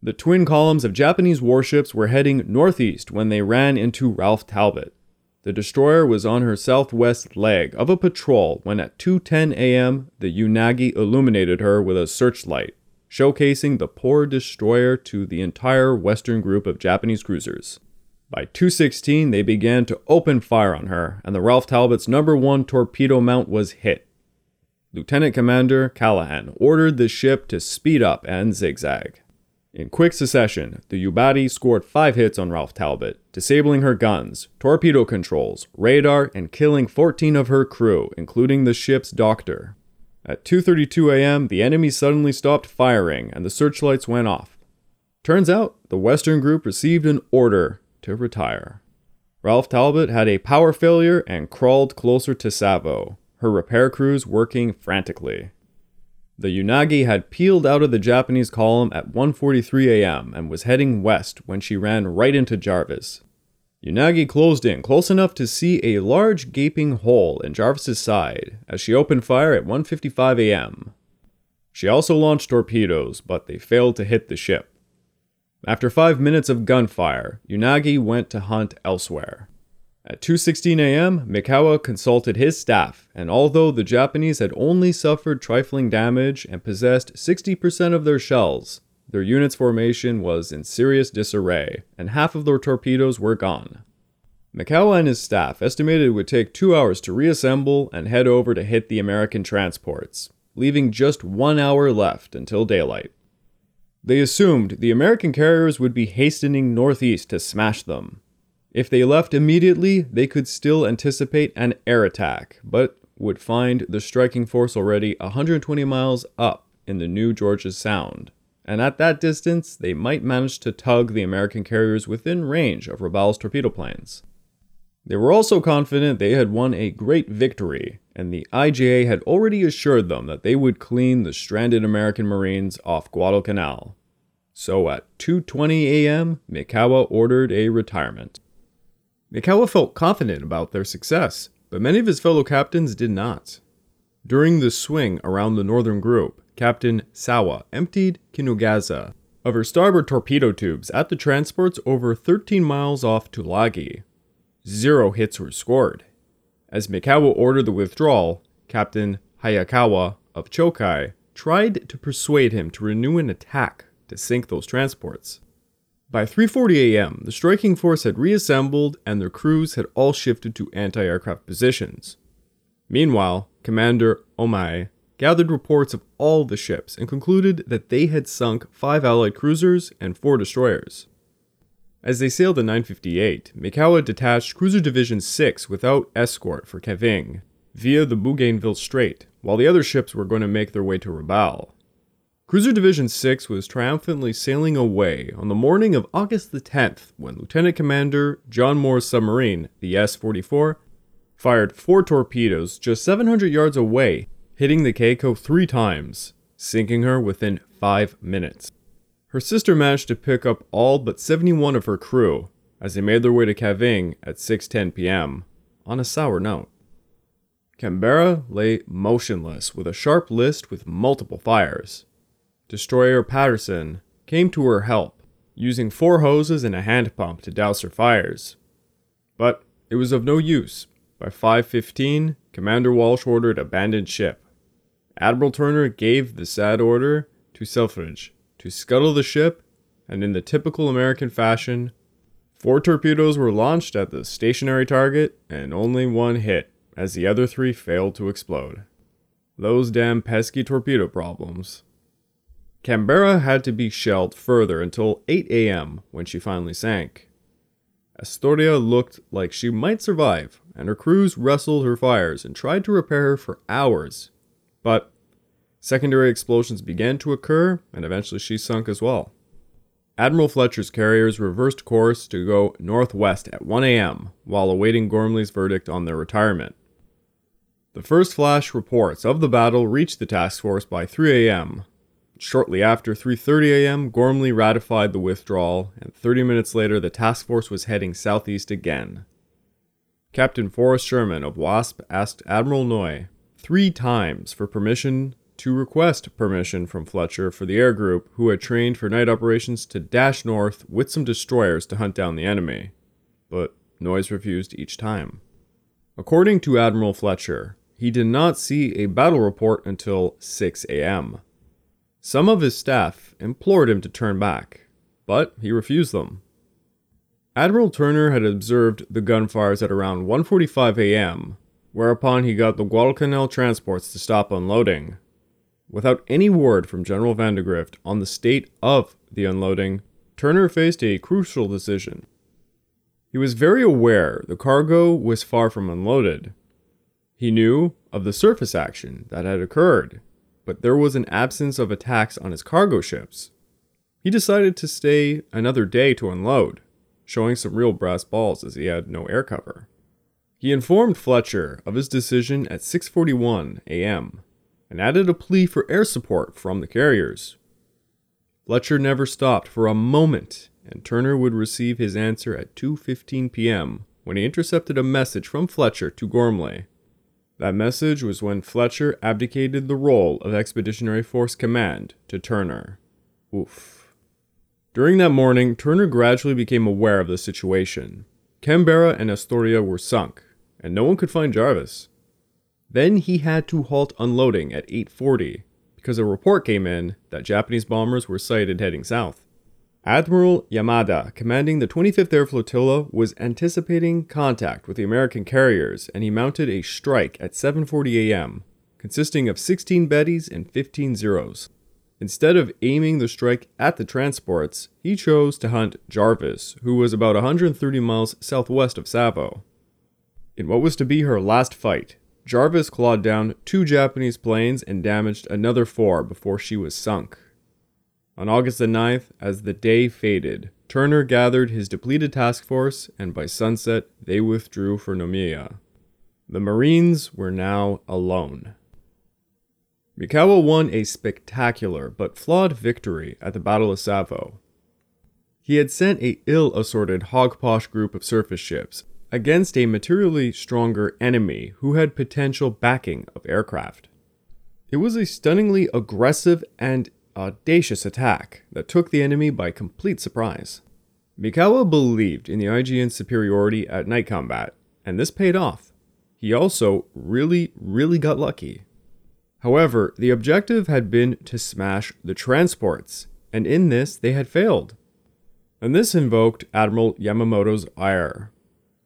The twin columns of Japanese warships were heading northeast when they ran into Ralph Talbot. The destroyer was on her southwest leg of a patrol when at 2:10 a.m. the Yunagi illuminated her with a searchlight, showcasing the poor destroyer to the entire western group of Japanese cruisers. By 2:16 they began to open fire on her and the Ralph Talbot's number 1 torpedo mount was hit. Lieutenant Commander Callahan ordered the ship to speed up and zigzag. In quick succession, the Yubari scored five hits on Ralph Talbot, disabling her guns, torpedo controls, radar, and killing 14 of her crew, including the ship's doctor. At 2:32 a.m., the enemy suddenly stopped firing and the searchlights went off. Turns out, the Western group received an order to retire. Ralph Talbot had a power failure and crawled closer to Savo, her repair crews working frantically. The Yunagi had peeled out of the Japanese column at 1:43 a.m. and was heading west when she ran right into Jarvis. Yunagi closed in close enough to see a large gaping hole in Jarvis's side as she opened fire at 1:55 a.m. She also launched torpedoes, but they failed to hit the ship. After 5 minutes of gunfire, Yunagi went to hunt elsewhere. At 2:16 a.m., Mikawa consulted his staff, and although the Japanese had only suffered trifling damage and possessed 60% of their shells, their unit's formation was in serious disarray, and half of their torpedoes were gone. Mikawa and his staff estimated it would take two hours to reassemble and head over to hit the American transports, leaving just one hour left until daylight. They assumed the American carriers would be hastening northeast to smash them. If they left immediately, they could still anticipate an air attack, but would find the striking force already 120 miles up in the New Georgia Sound and at that distance, they might manage to tug the American carriers within range of Rabaul's torpedo planes. They were also confident they had won a great victory, and the IJA had already assured them that they would clean the stranded American Marines off Guadalcanal. So at 2:20 a.m., Mikawa ordered a retirement. Mikawa felt confident about their success, but many of his fellow captains did not. During the swing around the northern group, Captain Sawa emptied Kinugasa of her starboard torpedo tubes at the transports over 13 miles off Tulagi. Zero hits were scored. As Mikawa ordered the withdrawal, Captain Hayakawa of Chokai tried to persuade him to renew an attack to sink those transports. By 3:40 a.m., the striking force had reassembled and their crews had all shifted to anti-aircraft positions. Meanwhile, Commander Ohmae gathered reports of all the ships and concluded that they had sunk five Allied cruisers and four destroyers. As they sailed at 958, Mikawa detached Cruiser Division 6 without escort for Kavieng via the Bougainville Strait, while the other ships were going to make their way to Rabaul. Cruiser Division 6 was triumphantly sailing away on the morning of August the 10th when Lieutenant Commander John Moore's submarine, the S 44, fired four torpedoes just 700 yards away hitting the Kako three times, sinking her within five minutes. Her sister managed to pick up all but 71 of her crew as they made their way to Kavieng at 6:10 p.m. on a sour note. Canberra lay motionless with a sharp list with multiple fires. Destroyer Patterson came to her help, using four hoses and a hand pump to douse her fires. But it was of no use. By 5:15, Commander Walsh ordered abandoned ship. Admiral Turner gave the sad order to Selfridge to scuttle the ship, and in the typical American fashion, four torpedoes were launched at the stationary target and only one hit, as the other three failed to explode. Those damn pesky torpedo problems. Canberra had to be shelled further until 8 a.m. when she finally sank. Astoria looked like she might survive, and her crews wrestled her fires and tried to repair her for hours but secondary explosions began to occur, and eventually she sunk as well. Admiral Fletcher's carriers reversed course to go northwest at 1 a.m. while awaiting Ghormley's verdict on their retirement. The first flash reports of the battle reached the task force by 3 a.m. Shortly after 3:30 a.m., Gormley ratified the withdrawal, and 30 minutes later the task force was heading southeast again. Captain Forrest Sherman of WASP asked Admiral Noyes three times for permission to request permission from Fletcher for the air group who had trained for night operations to dash north with some destroyers to hunt down the enemy. But Noyes refused each time. According to Admiral Fletcher, he did not see a battle report until 6 a.m. Some of his staff implored him to turn back, but he refused them. Admiral Turner had observed the gunfires at around 1:45 a.m whereupon he got the Guadalcanal transports to stop unloading. Without any word from General Vandegrift on the state of the unloading, Turner faced a crucial decision. He was very aware the cargo was far from unloaded. He knew of the surface action that had occurred, but there was an absence of attacks on his cargo ships. He decided to stay another day to unload, showing some real brass balls as he had no air cover. He informed Fletcher of his decision at 6:41 a.m. and added a plea for air support from the carriers. Fletcher never stopped for a moment, and Turner would receive his answer at 2:15 p.m. when he intercepted a message from Fletcher to Ghormley. That message was when Fletcher abdicated the role of Expeditionary Force Command to Turner. Oof. During that morning, Turner gradually became aware of the situation. Canberra and Astoria were sunk, and no one could find Jarvis. Then he had to halt unloading at 8:40 because a report came in that Japanese bombers were sighted heading south. Admiral Yamada, commanding the 25th Air Flotilla, was anticipating contact with the American carriers and he mounted a strike at 7:40 a.m., consisting of 16 Bettys and 15 Zeros. Instead of aiming the strike at the transports, he chose to hunt Jarvis, who was about 130 miles southwest of Savo. In what was to be her last fight, Jarvis clawed down two Japanese planes and damaged another four before she was sunk. On August the 9th, as the day faded, Turner gathered his depleted task force, and by sunset, they withdrew for Noumea. The Marines were now alone. Mikawa won a spectacular but flawed victory at the Battle of Savo. He had sent a ill assorted hogposh group of surface ships against a materially stronger enemy who had potential backing of aircraft. It was a stunningly aggressive and audacious attack that took the enemy by complete surprise. Mikawa believed in the IJN's superiority at night combat, and this paid off. He also really, really got lucky. However, the objective had been to smash the transports, and in this they had failed. And this invoked Admiral Yamamoto's ire.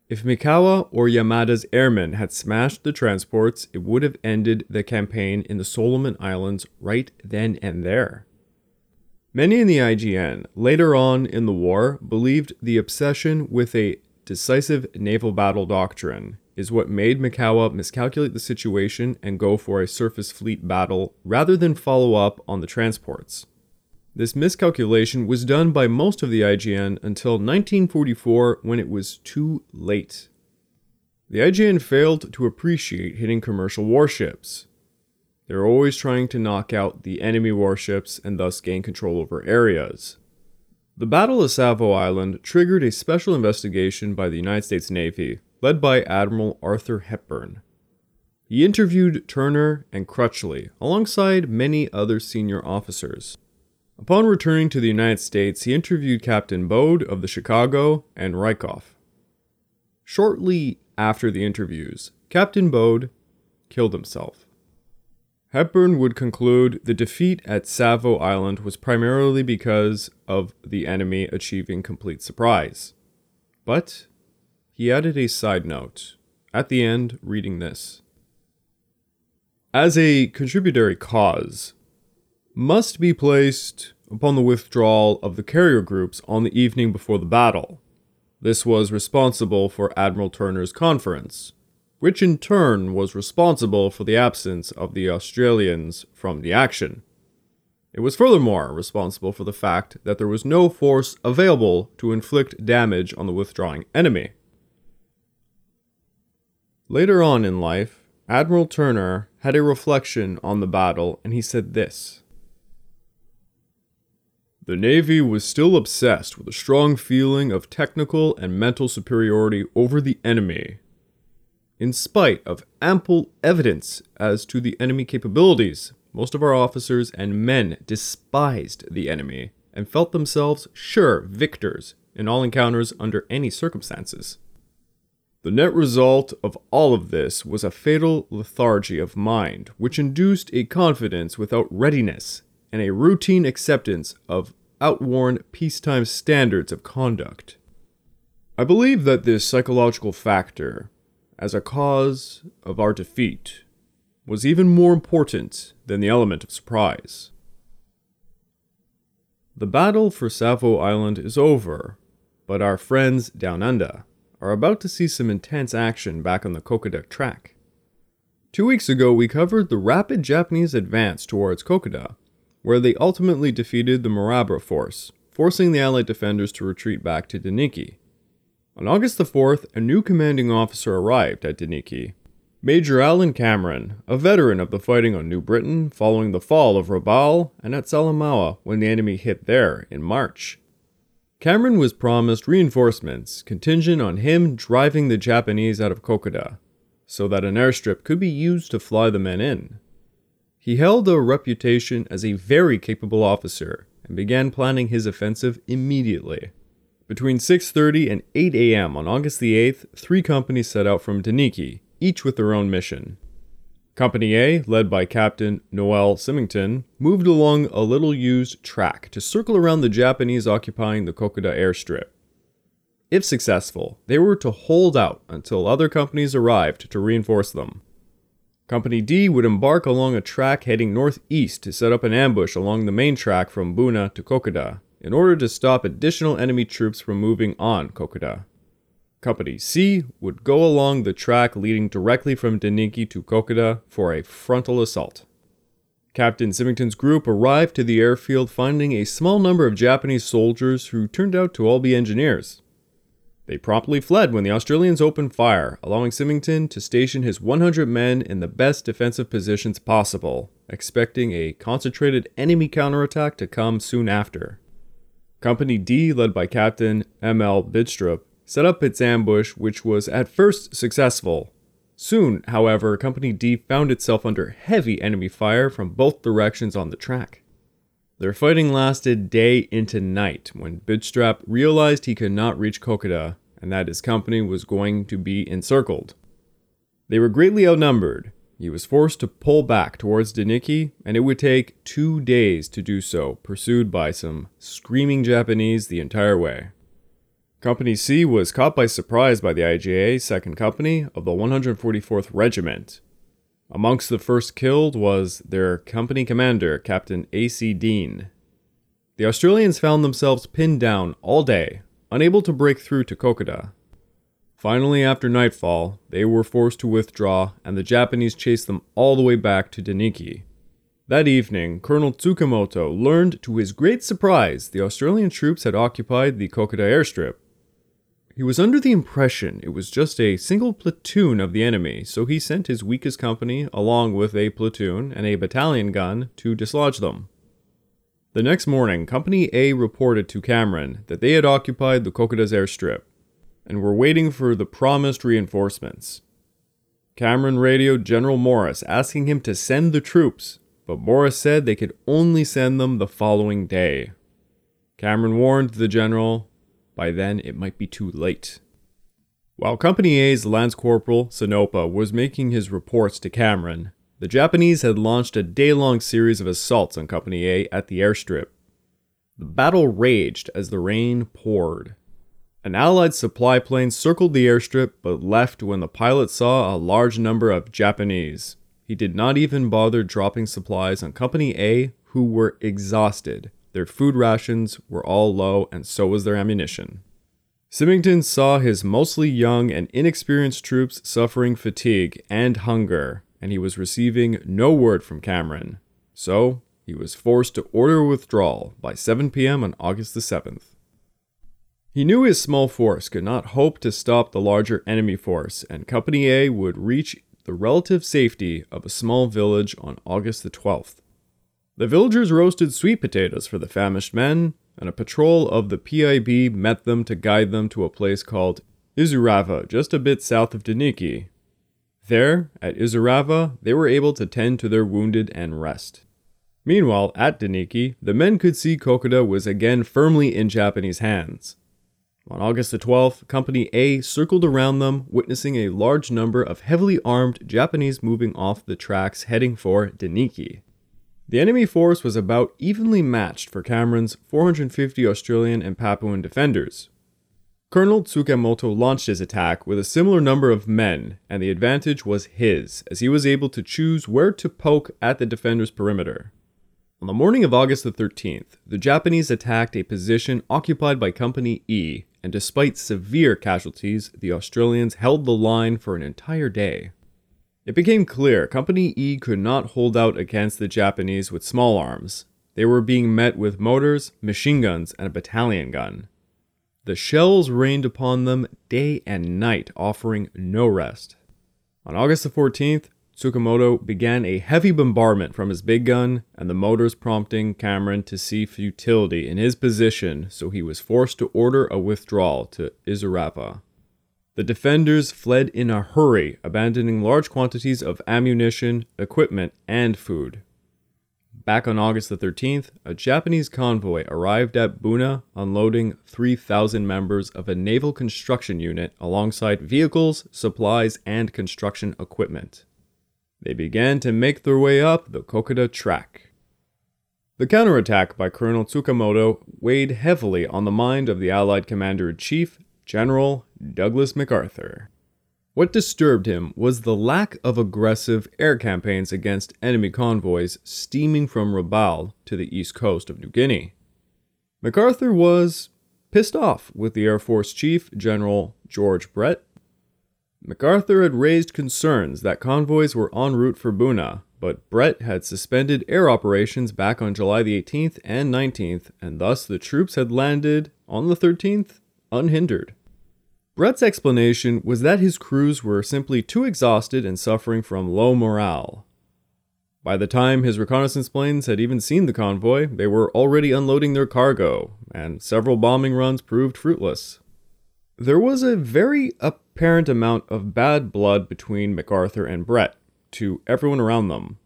If Mikawa or Yamada's airmen had smashed the transports, it would have ended the campaign in the Solomon Islands right then and there. Many in the IJN, later on in the war, believed the obsession with a decisive naval battle doctrine is what made Mikawa miscalculate the situation and go for a surface fleet battle rather than follow up on the transports. This miscalculation was done by most of the IJN until 1944 when it was too late. The IJN failed to appreciate hitting commercial warships. They were always trying to knock out the enemy warships and thus gain control over areas. The Battle of Savo Island triggered a special investigation by the United States Navy, led by Admiral Arthur Hepburn. He interviewed Turner and Crutchley alongside many other senior officers. Upon returning to the United States, he interviewed Captain Bode of the Chicago and Riefkohl. Shortly after the interviews, Captain Bode killed himself. Hepburn would conclude the defeat at Savo Island was primarily because of the enemy achieving complete surprise. But he added a side note at the end, reading this. As a contributory cause, must be placed upon the withdrawal of the carrier groups on the evening before the battle. This was responsible for Admiral Turner's conference, which in turn was responsible for the absence of the Australians from the action. It was furthermore responsible for the fact that there was no force available to inflict damage on the withdrawing enemy. Later on in life, Admiral Turner had a reflection on the battle and he said this the Navy was still obsessed with a strong feeling of technical and mental superiority over the enemy. In spite of ample evidence as to the enemy capabilities, most of our officers and men despised the enemy and felt themselves sure victors in all encounters under any circumstances. The net result of all of this was a fatal lethargy of mind, which induced a confidence without readiness and a routine acceptance of outworn peacetime standards of conduct. I believe that this psychological factor, as a cause of our defeat, was even more important than the element of surprise. The battle for Savo Island is over, but our friends down under are about to see some intense action back on the Kokoda track. Two weeks ago, we covered the rapid Japanese advance towards Kokoda where they ultimately defeated the Maroubra force, forcing the Allied defenders to retreat back to Deniki. On August the 4th, a new commanding officer arrived at Deniki. Major Alan Cameron, a veteran of the fighting on New Britain following the fall of Rabaul and at Salamaua when the enemy hit there in March. Cameron was promised reinforcements contingent on him driving the Japanese out of Kokoda, so that an airstrip could be used to fly the men in. He held a reputation as a very capable officer and began planning his offensive immediately. Between 6:30 and 8 a.m. on August the 8th, three companies set out from Deniki, each with their own mission. Company A, led by Captain Noel Symington, moved along a little used track to circle around the Japanese occupying the Kokoda airstrip. If successful, they were to hold out until other companies arrived to reinforce them. Company D would embark along a track heading northeast to set up an ambush along the main track from Buna to Kokoda in order to stop additional enemy troops from moving on Kokoda. Company C would go along the track leading directly from Deniki to Kokoda for a frontal assault. Captain Symington's group arrived to the airfield finding a small number of Japanese soldiers who turned out to all be engineers. They promptly fled when the Australians opened fire, allowing Symington to station his 100 men in the best defensive positions possible, expecting a concentrated enemy counterattack to come soon after. Company D, led by Captain M.L. Bidstrup, set up its ambush, which was at first successful. Soon, however, Company D found itself under heavy enemy fire from both directions on the track. Their fighting lasted day into night when Bidstrup realized he could not reach Kokoda and that his company was going to be encircled. They were greatly outnumbered. He was forced to pull back towards Deniki, and it would take two days to do so, pursued by some screaming Japanese the entire way. Company C was caught by surprise by the IJA 2nd Company of the 144th Regiment, Amongst the first killed was their company commander, Captain A.C. Dean. The Australians found themselves pinned down all day, unable to break through to Kokoda. Finally, after nightfall, they were forced to withdraw, and the Japanese chased them all the way back to Deniki. That evening, Colonel Tsukamoto learned to his great surprise the Australian troops had occupied the Kokoda airstrip. He was under the impression it was just a single platoon of the enemy, so he sent his weakest company along with a platoon and a battalion gun to dislodge them. The next morning, Company A reported to Cameron that they had occupied the Kokoda's airstrip and were waiting for the promised reinforcements. Cameron radioed General Morris asking him to send the troops, but Morris said they could only send them the following day. Cameron warned the general by then, it might be too late. While Company A's Lance Corporal Sinopa was making his reports to Cameron, the Japanese had launched a day long series of assaults on Company A at the airstrip. The battle raged as the rain poured. An Allied supply plane circled the airstrip but left when the pilot saw a large number of Japanese. He did not even bother dropping supplies on Company A, who were exhausted their food rations were all low, and so was their ammunition. Symington saw his mostly young and inexperienced troops suffering fatigue and hunger, and he was receiving no word from Cameron. So, he was forced to order withdrawal by 7 p.m. on August the 7th. He knew his small force could not hope to stop the larger enemy force, and Company A would reach the relative safety of a small village on August the 12th. The villagers roasted sweet potatoes for the famished men, and a patrol of the PIB met them to guide them to a place called Isurava, just a bit south of Deniki. There, at Isurava, they were able to tend to their wounded and rest. Meanwhile, at Deniki, the men could see Kokoda was again firmly in Japanese hands. On August the 12th, Company A circled around them, witnessing a large number of heavily armed Japanese moving off the tracks heading for Deniki. The enemy force was about evenly matched for Cameron's 450 Australian and Papuan defenders. Colonel Tsukamoto launched his attack with a similar number of men, and the advantage was his, as he was able to choose where to poke at the defender's perimeter. On the morning of August the 13th, the Japanese attacked a position occupied by Company E, and despite severe casualties, the Australians held the line for an entire day. It became clear Company E could not hold out against the Japanese with small arms. They were being met with mortars, machine guns, and a battalion gun. The shells rained upon them day and night, offering no rest. On August the 14th, Tsukamoto began a heavy bombardment from his big gun, and the motors prompting Cameron to see futility in his position, so he was forced to order a withdrawal to Isurava. The defenders fled in a hurry, abandoning large quantities of ammunition, equipment, and food. Back on August the 13th, a Japanese convoy arrived at Buna, unloading 3,000 members of a naval construction unit alongside vehicles, supplies, and construction equipment. They began to make their way up the Kokoda track. The counterattack by Colonel Tsukamoto weighed heavily on the mind of the Allied Commander in Chief, General Douglas MacArthur. What disturbed him was the lack of aggressive air campaigns against enemy convoys steaming from Rabaul to the east coast of New Guinea. MacArthur was pissed off with the Air Force Chief, General George Brett, MacArthur had raised concerns that convoys were en route for Buna, but Brett had suspended air operations back on July the 18th and 19th, and thus the troops had landed on the 13th unhindered. Brett's explanation was that his crews were simply too exhausted and suffering from low morale. By the time his reconnaissance planes had even seen the convoy, they were already unloading their cargo, and several bombing runs proved fruitless. There was a very apparent amount of bad blood between MacArthur and Brett, to everyone around them.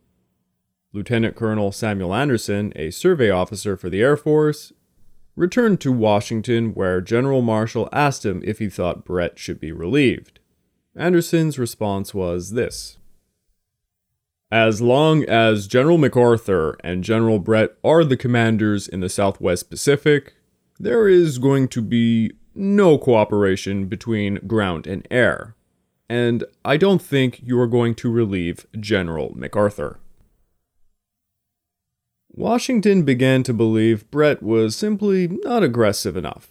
Lieutenant Colonel Samuel Anderson, a survey officer for the Air Force, returned to Washington where General Marshall asked him if he thought Brett should be relieved. Anderson's response was this As long as General MacArthur and General Brett are the commanders in the Southwest Pacific, there is going to be no cooperation between ground and air. And I don't think you are going to relieve General MacArthur. Washington began to believe Brett was simply not aggressive enough.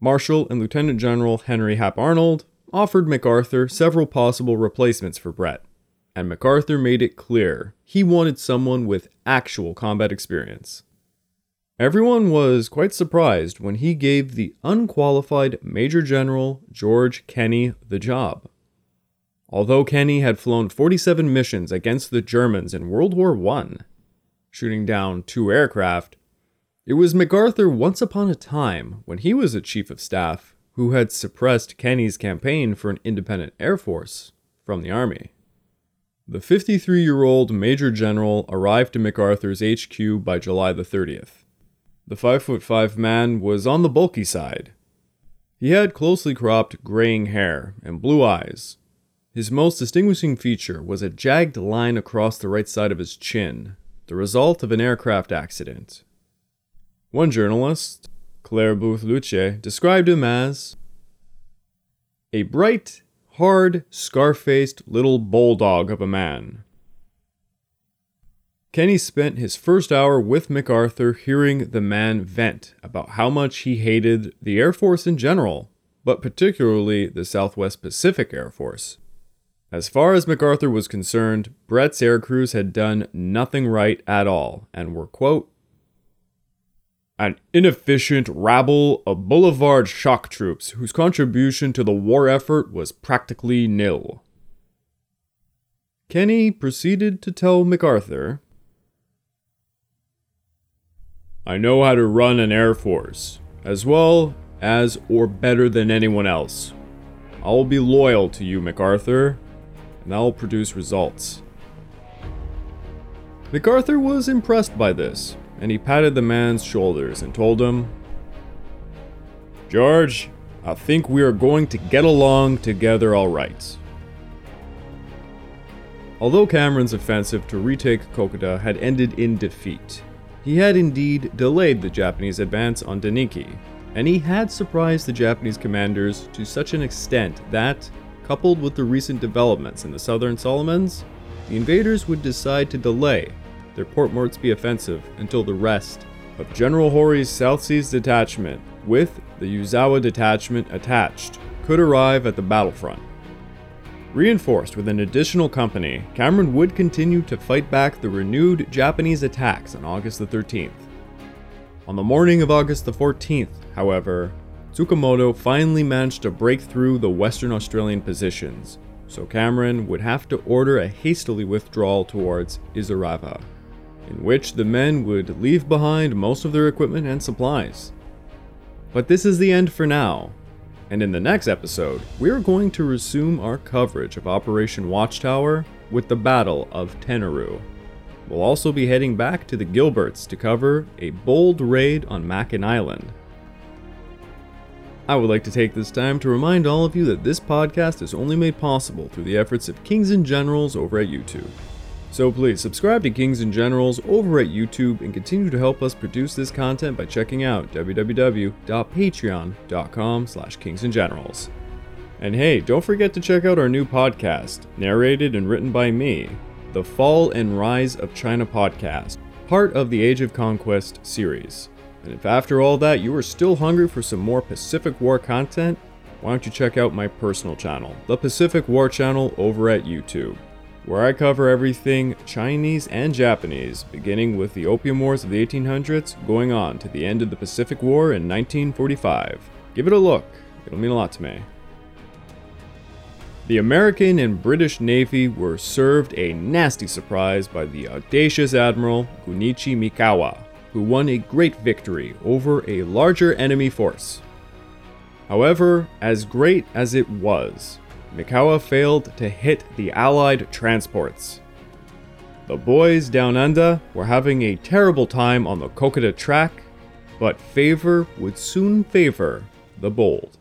Marshall and Lieutenant General Henry Hap Arnold offered MacArthur several possible replacements for Brett, and MacArthur made it clear he wanted someone with actual combat experience. Everyone was quite surprised when he gave the unqualified Major General George Kenney the job. Although Kenney had flown 47 missions against the Germans in World War I, shooting down two aircraft, it was MacArthur once upon a time, when he was a chief of staff, who had suppressed Kenney's campaign for an independent air force from the Army. The 53 year old Major General arrived to MacArthur's HQ by July the 30th. The 5 foot 5 man was on the bulky side. He had closely cropped graying hair and blue eyes. His most distinguishing feature was a jagged line across the right side of his chin, the result of an aircraft accident. One journalist, Clare Boothe Luce, described him as a bright, hard, scar faced little bulldog of a man. Kenney spent his first hour with MacArthur hearing the man vent about how much he hated the Air Force in general, but particularly the Southwest Pacific Air Force. As far as MacArthur was concerned, Brett's air crews had done nothing right at all and were, quote, an inefficient rabble of boulevard shock troops whose contribution to the war effort was practically nil. Kenney proceeded to tell MacArthur I know how to run an Air Force, as well as or better than anyone else. I will be loyal to you, MacArthur, and I will produce results. MacArthur was impressed by this, and he patted the man's shoulders and told him, George, I think we are going to get along together all right. Although Cameron's offensive to retake Kokoda had ended in defeat, he had indeed delayed the Japanese advance on Deniki, and he had surprised the Japanese commanders to such an extent that, coupled with the recent developments in the southern Solomons, the invaders would decide to delay their Port Moresby offensive until the rest of General Horii's South Seas detachment, with the Yazawa detachment attached, could arrive at the battlefront. Reinforced with an additional company, Cameron would continue to fight back the renewed Japanese attacks on August the 13th. On the morning of August the 14th, however, Tsukamoto finally managed to break through the Western Australian positions, so Cameron would have to order a hastily withdrawal towards Isurava, in which the men would leave behind most of their equipment and supplies. But this is the end for now, and in the next episode, we're going to resume our coverage of Operation Watchtower with the Battle of Tenaru. We'll also be heading back to the Gilberts to cover a bold raid on Makin Island. I would like to take this time to remind all of you that this podcast is only made possible through the efforts of Kings and Generals over at YouTube. So please subscribe to Kings and Generals over at YouTube and continue to help us produce this content by checking out www.patreon.com slash kingsandgenerals. And hey, don't forget to check out our new podcast, narrated and written by me, the Fall and Rise of China podcast, part of the Age of Conquest series. And if after all that you are still hungry for some more Pacific War content, why don't you check out my personal channel, the Pacific War channel over at YouTube, where I cover everything Chinese and Japanese, beginning with the Opium Wars of the 1800s, going on to the end of the Pacific War in 1945. Give it a look, it'll mean a lot to me. The American and British Navy were served a nasty surprise by the audacious Admiral Gunichi Mikawa, who won a great victory over a larger enemy force. However, as great as it was, Mikawa failed to hit the Allied transports. The boys down under were having a terrible time on the Kokoda track, but favor would soon favor the bold.